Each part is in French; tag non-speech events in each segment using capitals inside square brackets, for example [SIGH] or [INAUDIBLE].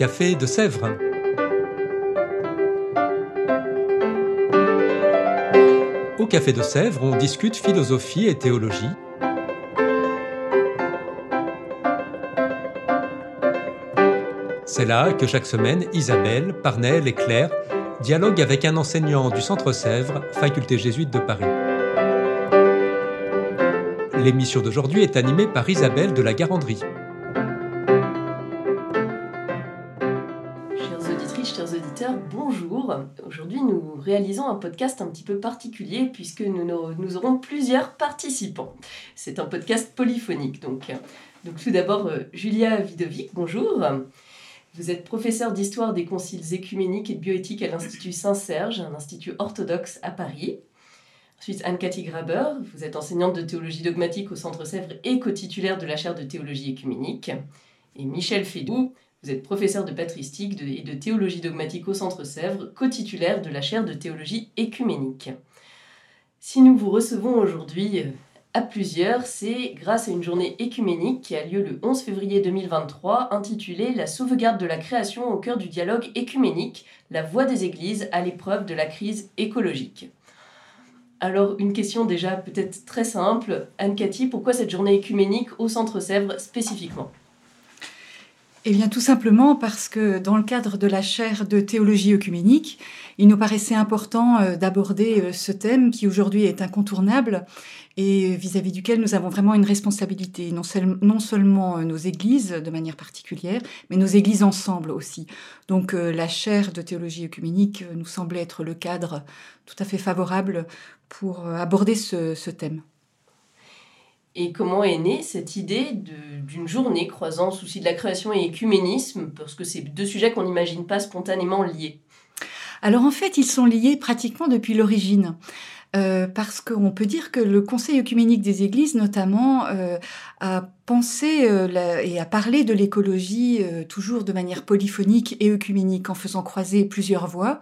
Café de Sèvres. Au Café de Sèvres, on discute philosophie et théologie. C'est là que chaque semaine, Isabelle, Parnell et Claire dialoguent avec un enseignant du Centre Sèvres, faculté jésuite de Paris. L'émission d'aujourd'hui est animée par Isabelle de la Garandrie. Chers auditeurs, bonjour. Aujourd'hui, nous réalisons un podcast un petit peu particulier puisque nous, aurons plusieurs participants. C'est un podcast polyphonique. Donc, tout d'abord, euh, Julia Vidovic, bonjour. Vous êtes professeur d'histoire des conciles écuméniques et de bioéthique à l'Institut Saint-Serge, un institut orthodoxe à Paris. Ensuite, Anne-Cathy Graber, vous êtes enseignante de théologie dogmatique au Centre Sèvres et co-titulaire de la chaire de théologie écuménique. Et Michel Fédou, vous êtes professeur de patristique et de théologie dogmatique au Centre Sèvres, co-titulaire de la chaire de théologie écuménique. Si nous vous recevons aujourd'hui à plusieurs, c'est grâce à une journée écuménique qui a lieu le 11 février 2023 intitulée La sauvegarde de la création au cœur du dialogue écuménique, la voix des églises à l'épreuve de la crise écologique. Alors une question déjà peut-être très simple, Anne-Cathy, pourquoi cette journée écuménique au Centre Sèvres spécifiquement? Eh bien, tout simplement parce que dans le cadre de la chaire de théologie œcuménique, il nous paraissait important euh, d'aborder euh, ce thème qui aujourd'hui est incontournable et vis-à-vis duquel nous avons vraiment une responsabilité, non, seulement euh, nos églises de manière particulière, mais nos églises ensemble aussi. Donc la chaire de théologie œcuménique nous semblait être le cadre tout à fait favorable pour aborder ce thème. Et comment est née cette idée d'une journée croisant souci de la création et écuménisme Parce que c'est deux sujets qu'on n'imagine pas spontanément liés. Alors en fait, ils sont liés pratiquement depuis l'origine. Euh, parce qu'on peut dire que le Conseil œcuménique des Églises, notamment, euh, a pensé euh, et a parlé de l'écologie toujours de manière polyphonique et œcuménique, en faisant croiser plusieurs voix.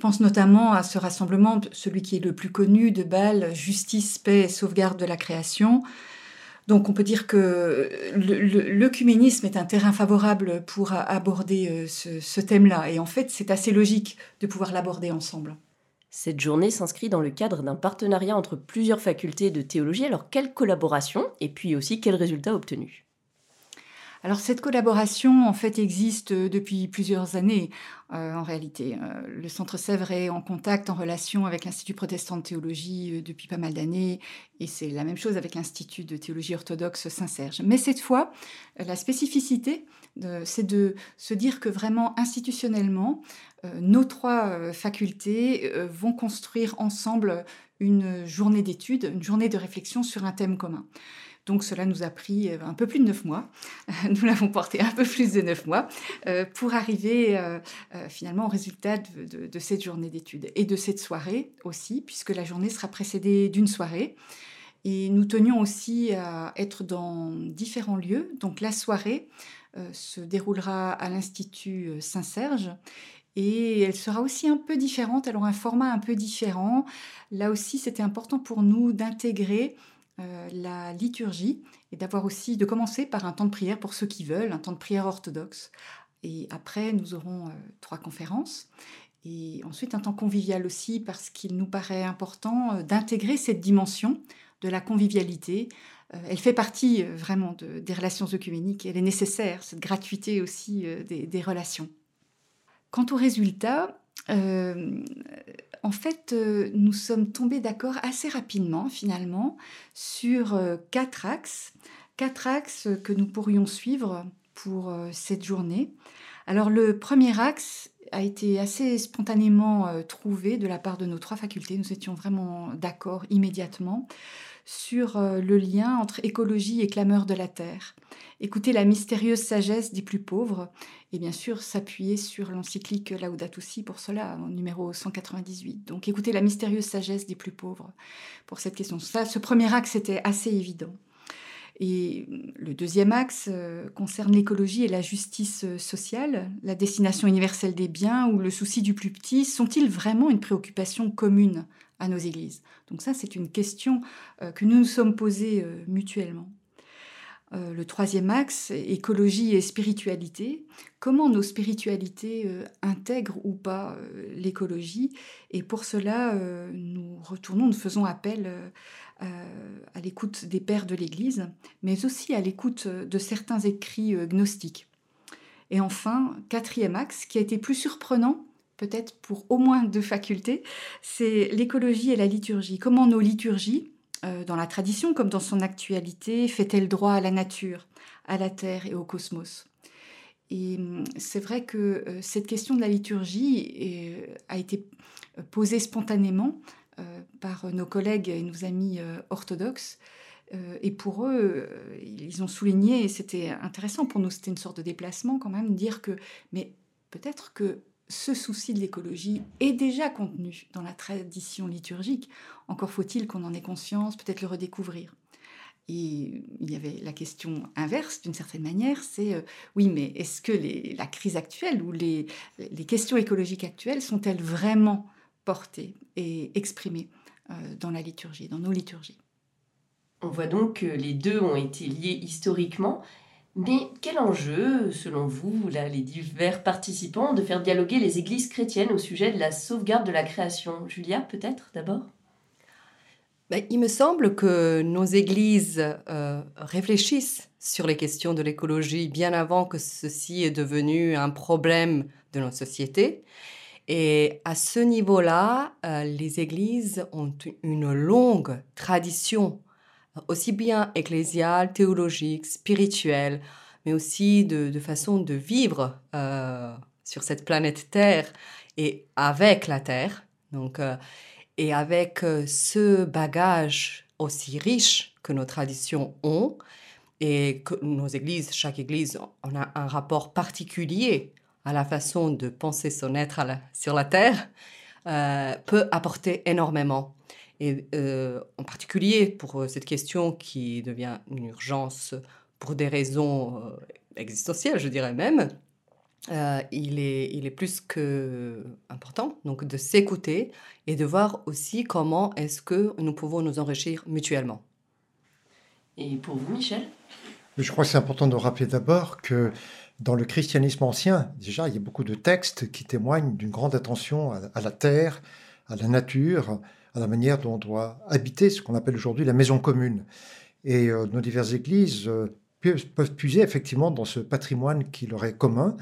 Je pense notamment à ce rassemblement, celui qui est le plus connu de Bâle, Justice, paix et sauvegarde de la création. Donc on peut dire que l'œcuménisme est un terrain favorable pour aborder euh, ce, ce thème-là. Et en fait, c'est assez logique de pouvoir l'aborder ensemble. Cette journée s'inscrit dans le cadre d'un partenariat entre plusieurs facultés de théologie. Alors quelle collaboration? Et puis aussi quels résultats obtenus? Alors cette collaboration en fait existe depuis plusieurs années euh, en réalité. Euh, le Centre Sèvres est en contact, en relation avec l'Institut protestant de théologie euh, depuis pas mal d'années et c'est la même chose avec l'Institut de théologie orthodoxe Saint-Serge. Mais cette fois, la spécificité, c'est de se dire que vraiment institutionnellement, nos trois facultés vont construire ensemble une journée d'études, une journée de réflexion sur un thème commun. Donc cela nous a pris euh, un peu plus de neuf mois. [LAUGHS] Nous l'avons porté un peu plus de neuf mois euh, pour arriver euh, finalement au résultat de, cette journée d'études et de cette soirée aussi, puisque la journée sera précédée d'une soirée. Et nous tenions aussi à être dans différents lieux. Donc la soirée se déroulera à l'Institut Saint-Serge et elle sera aussi un peu différente, elle aura un format un peu différent. Là aussi, c'était important pour nous d'intégrer la liturgie et d'avoir aussi de commencer par un temps de prière pour ceux qui veulent, un temps de prière orthodoxe. Et après, nous aurons euh, trois conférences. Et ensuite, un temps convivial aussi, parce qu'il nous paraît important euh, d'intégrer cette dimension de la convivialité. elle fait partie vraiment des relations œcuméniques. Elle est nécessaire, cette gratuité aussi des, des, relations. Quant aux résultats, en fait, euh, nous sommes tombés d'accord assez rapidement, finalement, sur euh, quatre axes, quatre axes que nous pourrions suivre pour euh, cette journée. Alors, le premier axe a été assez spontanément trouvé de la part de nos trois facultés. Nous étions vraiment d'accord immédiatement sur le lien entre écologie et clameur de la terre. Écouter la mystérieuse sagesse des plus pauvres et bien sûr s'appuyer sur l'encyclique Laudato Si pour cela, numéro 198. Donc écouter la mystérieuse sagesse des plus pauvres pour cette question. Ça, ce premier axe était assez évident. Et le deuxième axe euh, concerne l'écologie et la justice euh, sociale, la destination universelle des biens ou le souci du plus petit. Sont-ils vraiment une préoccupation commune à nos églises Donc ça, c'est une question euh, que nous nous sommes posées mutuellement. Euh, le troisième axe, écologie et spiritualité. Comment nos spiritualités euh, intègrent ou pas euh, l'écologie? Et pour cela, nous retournons, nous faisons appel à l'écoute des pères de l'Église, mais aussi à l'écoute de certains écrits gnostiques. Et enfin, quatrième axe, qui a été plus surprenant, peut-être pour au moins deux facultés, c'est l'écologie et la liturgie. Comment nos liturgies, euh, dans la tradition comme dans son actualité, fait-elle droit à la nature, à la terre et au cosmos? Et hum, c'est vrai que euh, cette question de la liturgie euh, a été posée spontanément par nos collègues et nos amis orthodoxes. Et pour eux, ils ont souligné, et c'était intéressant pour nous, c'était une sorte de déplacement quand même, dire que, mais peut-être que ce souci de l'écologie est déjà contenu dans la tradition liturgique. Encore faut-il qu'on en ait conscience, peut-être le redécouvrir. Et il y avait la question inverse, d'une certaine manière, c'est euh, oui, mais est-ce que la crise actuelle ou les, questions écologiques actuelles sont-elles vraiment portées et exprimées euh, dans la liturgie, dans nos liturgies? On voit donc que les deux ont été liés historiquement, mais quel enjeu, selon vous, là, les divers participants, de faire dialoguer les églises chrétiennes au sujet de la sauvegarde de la création? Julia, peut-être d'abord? Ben, Il me semble que nos églises euh, réfléchissent sur les questions de l'écologie bien avant que ceci est devenu un problème de notre société. Et à ce niveau-là, euh, les églises ont une longue tradition aussi bien ecclésiale, théologique, spirituelle, mais aussi de, façon de vivre euh, sur cette planète Terre et avec la Terre. Donc, euh, et avec euh, ce bagage aussi riche que nos traditions ont, et que nos églises, chaque église, on a un rapport particulier à la façon de penser son être sur la terre, peut apporter énormément. Et euh, en particulier pour euh, cette question qui devient une urgence pour des raisons euh, existentielles, je dirais même, il, est, il est plus que important donc de s'écouter et de voir aussi comment est-ce que nous pouvons nous enrichir mutuellement. Et pour vous, Michel? Je crois que c'est important de rappeler d'abord que dans le christianisme ancien, déjà, il y a beaucoup de textes qui témoignent d'une grande attention à la terre, à la nature, à la manière dont on doit habiter ce qu'on appelle aujourd'hui la maison commune. Et euh, nos diverses églises euh, peuvent, puiser effectivement dans ce patrimoine qui leur est commun.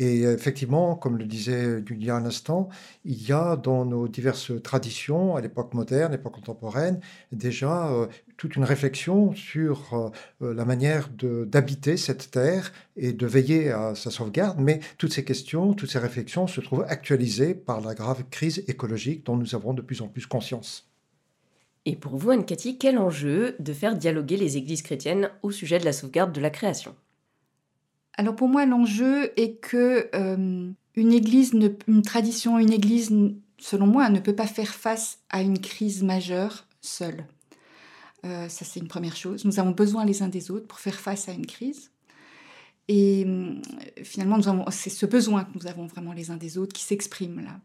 Et effectivement, comme le disait Julia à l'instant, il y a dans nos diverses traditions, à l'époque moderne, à l'époque contemporaine, déjà euh, toute une réflexion sur euh, euh, la manière d'habiter cette terre et de veiller à sa sauvegarde. Mais toutes ces questions, toutes ces réflexions se trouvent actualisées par la grave crise écologique dont nous avons de plus en plus conscience. Et pour vous, Anne-Cathy, quel enjeu de faire dialoguer les églises chrétiennes au sujet de la sauvegarde de la création? Alors pour moi, l'enjeu est que euh, une église, une tradition, une église, selon moi, ne peut pas faire face à une crise majeure seule. Euh, ça, c'est une première chose. Nous avons besoin les uns des autres pour faire face à une crise. Et hum, finalement, c'est ce besoin que nous avons vraiment les uns des autres qui s'exprime là.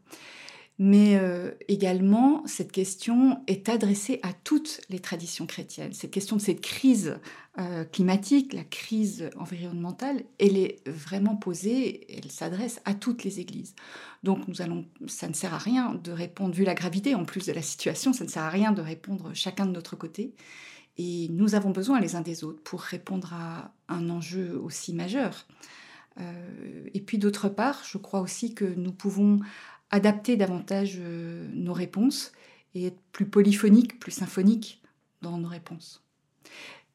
Mais euh, également, cette question est adressée à toutes les traditions chrétiennes. Cette question de cette crise euh, climatique, la crise environnementale, elle est vraiment posée, elle s'adresse à toutes les églises. Donc nous allons, ça ne sert à rien de répondre, vu la gravité en plus de la situation, ça ne sert à rien de répondre chacun de notre côté. Et nous avons besoin les uns des autres pour répondre à un enjeu aussi majeur. Euh, et puis d'autre part, je crois aussi que nous pouvons adapter davantage euh, nos réponses et être plus polyphoniques, plus symphoniques dans nos réponses.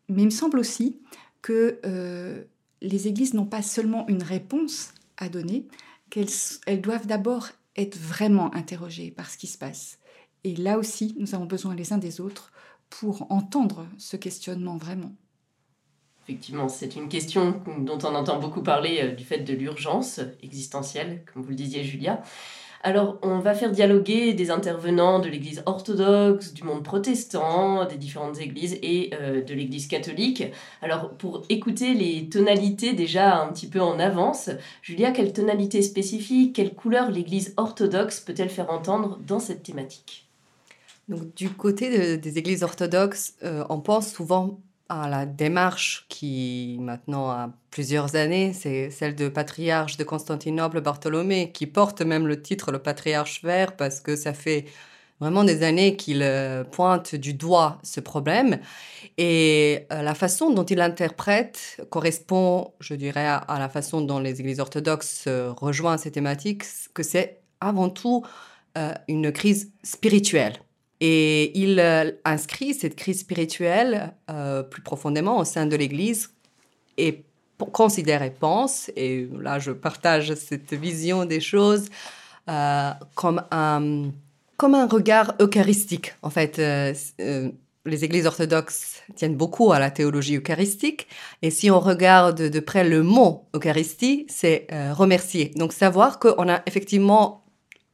Mais il me semble aussi que euh, les églises n'ont pas seulement une réponse à donner, qu'elles elles doivent d'abord être vraiment interrogées par ce qui se passe. Et là aussi, nous avons besoin les uns des autres pour entendre ce questionnement vraiment. Effectivement, c'est une question dont on entend beaucoup parler euh, du fait de l'urgence existentielle, comme vous le disiez Julia. Alors, on va faire dialoguer des intervenants de l'Église orthodoxe, du monde protestant, des différentes églises et euh, de l'Église catholique. Alors, pour écouter les tonalités déjà un petit peu en avance, Julia, quelle tonalité spécifique, quelle couleur l'Église orthodoxe peut-elle faire entendre dans cette thématique? Donc, du côté des églises orthodoxes, euh, on pense souvent à la démarche qui maintenant a plusieurs années, c'est celle de patriarche de Constantinople Bartholomé, qui porte même le titre le patriarche vert parce que ça fait vraiment des années qu'il euh, pointe du doigt ce problème. Et euh, la façon dont il l'interprète correspond, je dirais, à, la façon dont les églises orthodoxes euh, rejoignent ces thématiques, que c'est avant tout une crise spirituelle. Et il inscrit cette crise spirituelle plus profondément au sein de l'Église et considère et pense, et là je partage cette vision des choses, comme un comme un regard eucharistique. En fait, euh, euh, les églises orthodoxes tiennent beaucoup à la théologie eucharistique. Et si on regarde de près le mot Eucharistie, c'est euh, remercier. Donc savoir qu'on a effectivement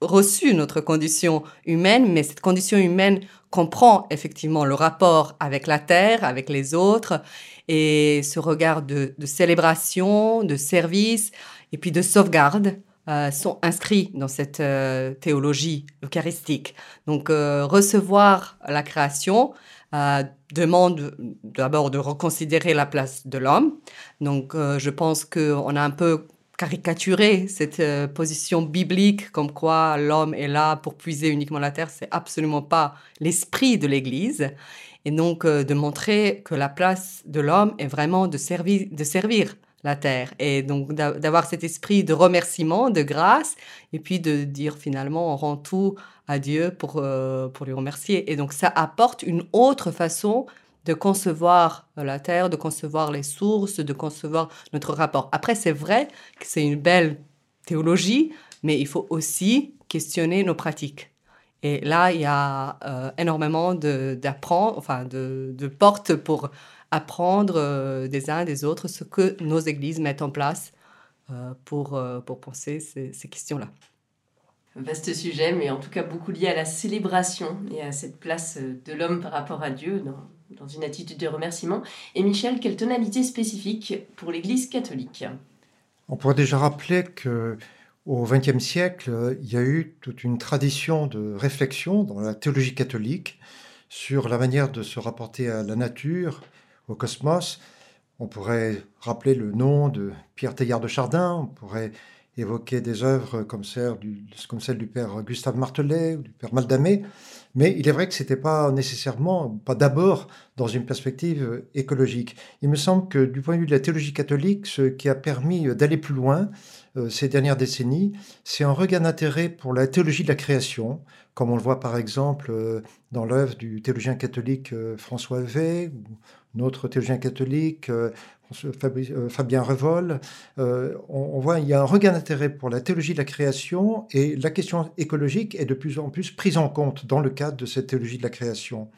reçu notre condition humaine, mais cette condition humaine comprend effectivement le rapport avec la terre, avec les autres, et ce regard de célébration, de service, et puis de sauvegarde euh, sont inscrits dans cette euh, théologie eucharistique. Donc, euh, recevoir la création demande d'abord de reconsidérer la place de l'homme. Donc, je pense qu'on a un peu caricaturé cette position biblique comme quoi l'homme est là pour puiser uniquement la terre. C'est absolument pas l'esprit de l'Église. Et donc, de montrer que la place de l'homme est vraiment de servir, de servir la terre. Et donc d'avoir cet esprit de remerciement, de grâce, et puis de dire finalement on rend tout à Dieu pour, euh, pour lui remercier. Et donc ça apporte une autre façon de concevoir la terre, de concevoir les sources, de concevoir notre rapport. Après, c'est vrai que c'est une belle théologie, mais il faut aussi questionner nos pratiques. Et là, il y a euh, énormément d'apprendre, enfin de, portes pour apprendre euh, des uns des autres ce que nos églises mettent en place euh, pour, euh, pour penser ces, questions-là. Vaste sujet, mais en tout cas beaucoup lié à la célébration et à cette place de l'homme par rapport à Dieu dans une attitude de remerciement. Et Michel, quelle tonalité spécifique pour l'Église catholique? On pourrait déjà rappeler que au XXe siècle, il y a eu toute une tradition de réflexion dans la théologie catholique sur la manière de se rapporter à la nature, au cosmos. On pourrait rappeler le nom de Pierre Teilhard de Chardin, on pourrait évoquer des œuvres comme celle du, père Gustave Martelet ou du père Maldamé, mais il est vrai que ce n'était pas nécessairement, pas d'abord dans une perspective écologique. Il me semble que du point de vue de la théologie catholique, ce qui a permis d'aller plus loin ces dernières décennies, c'est un regain d'intérêt pour la théologie de la création, comme on le voit par exemple euh, dans l'œuvre du théologien catholique euh, François V, notre théologien catholique, euh, euh, Fabien Revol, euh, on, voit il y a un regain d'intérêt pour la théologie de la création et la question écologique est de plus en plus prise en compte dans le cadre de cette théologie de la création.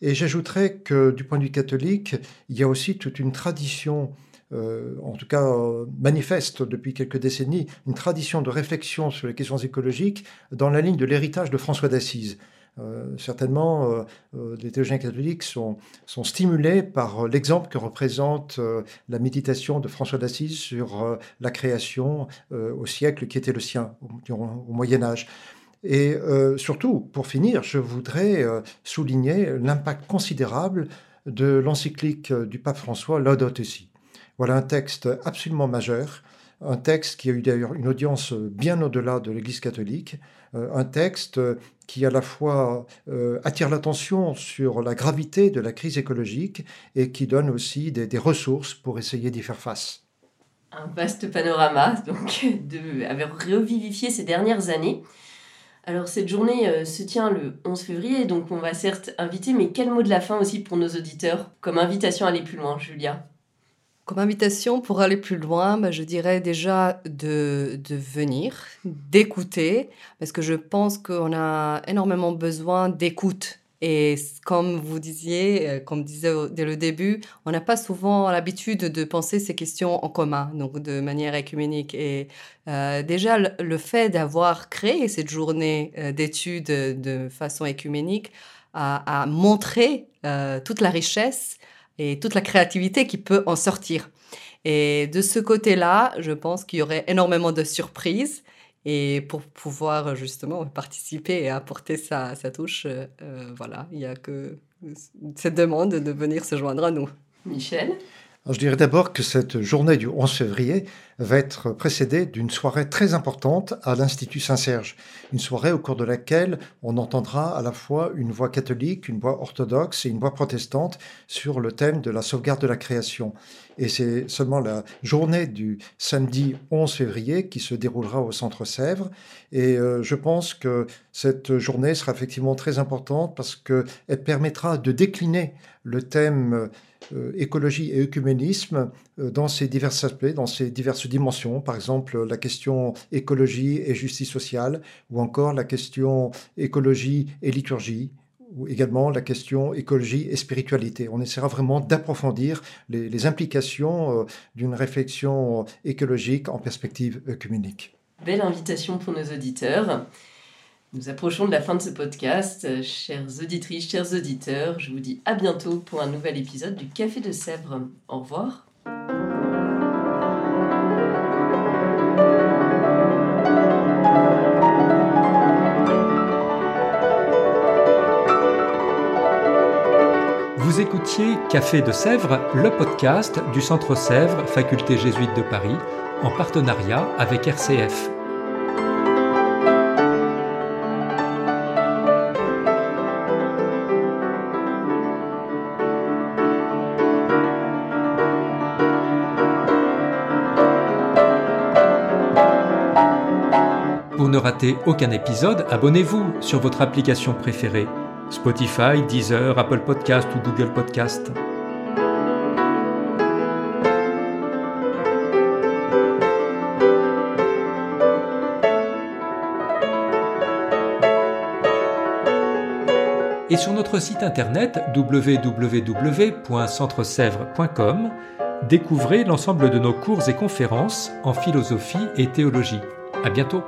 Et j'ajouterais que du point de vue catholique, il y a aussi toute une tradition en tout cas manifeste depuis quelques décennies, une tradition de réflexion sur les questions écologiques dans la ligne de l'héritage de François d'Assise. Euh, certainement, euh, euh, les théologiens catholiques sont, stimulés par l'exemple que représente la méditation de François d'Assise sur la création au siècle qui était le sien, au, au Moyen Âge. Et surtout, pour finir, je voudrais souligner l'impact considérable de l'encyclique du pape François Laudato Si. Voilà un texte absolument majeur, un texte qui a eu d'ailleurs une audience bien au-delà de l'Église catholique, euh, un texte qui à la fois euh, attire l'attention sur la gravité de la crise écologique et qui donne aussi des, ressources pour essayer d'y faire face. Un vaste panorama donc de avoir revivifié ces dernières années. Alors cette journée euh, se tient le 11 février, donc on va certes inviter, mais quel mot de la fin aussi pour nos auditeurs, comme invitation à aller plus loin, Julia? Comme invitation pour aller plus loin, bah, je dirais déjà de, venir, d'écouter, parce que je pense qu'on a énormément besoin d'écoute. Et comme vous disiez, euh, comme disait dès le début, on n'a pas souvent l'habitude de penser ces questions en commun, donc de manière écuménique. Et euh, déjà, le, fait d'avoir créé cette journée euh, d'études de façon écuménique a montré toute la richesse et toute la créativité qui peut en sortir. Et de ce côté-là, je pense qu'il y aurait énormément de surprises. Et pour pouvoir justement participer et apporter sa, sa touche, euh, voilà, il n'y a que, cette demande de venir se joindre à nous. Michel? Je dirais d'abord que cette journée du 11 février va être précédée d'une soirée très importante à l'Institut Saint-Serge. Une soirée au cours de laquelle on entendra à la fois une voix catholique, une voix orthodoxe et une voix protestante sur le thème de la sauvegarde de la création. Et c'est seulement la journée du samedi 11 février qui se déroulera au Centre Sèvres. Et euh, je pense que cette journée sera effectivement très importante parce qu'elle permettra de décliner le thème euh, écologie et œcuménisme euh, dans ses divers aspects, dans ses diverses dimensions. Par exemple, la question écologie et justice sociale, ou encore la question écologie et liturgie, ou également la question écologie et spiritualité. On essaiera vraiment d'approfondir les, les, implications euh, d'une réflexion écologique en perspective œcuménique. Belle invitation pour nos auditeurs. Nous approchons de la fin de ce podcast. Euh, chères auditrices, chers auditeurs, je vous dis à bientôt pour un nouvel épisode du Café de Sèvres. Au revoir. Café de Sèvres, le podcast du Centre Sèvres, Faculté jésuite de Paris, en partenariat avec RCF. Pour ne rater aucun épisode, abonnez-vous sur votre application préférée Spotify, Deezer, Apple Podcast ou Google Podcast. Et sur notre site internet www.centresèvres.com, découvrez l'ensemble de nos cours et conférences en philosophie et théologie. À bientôt!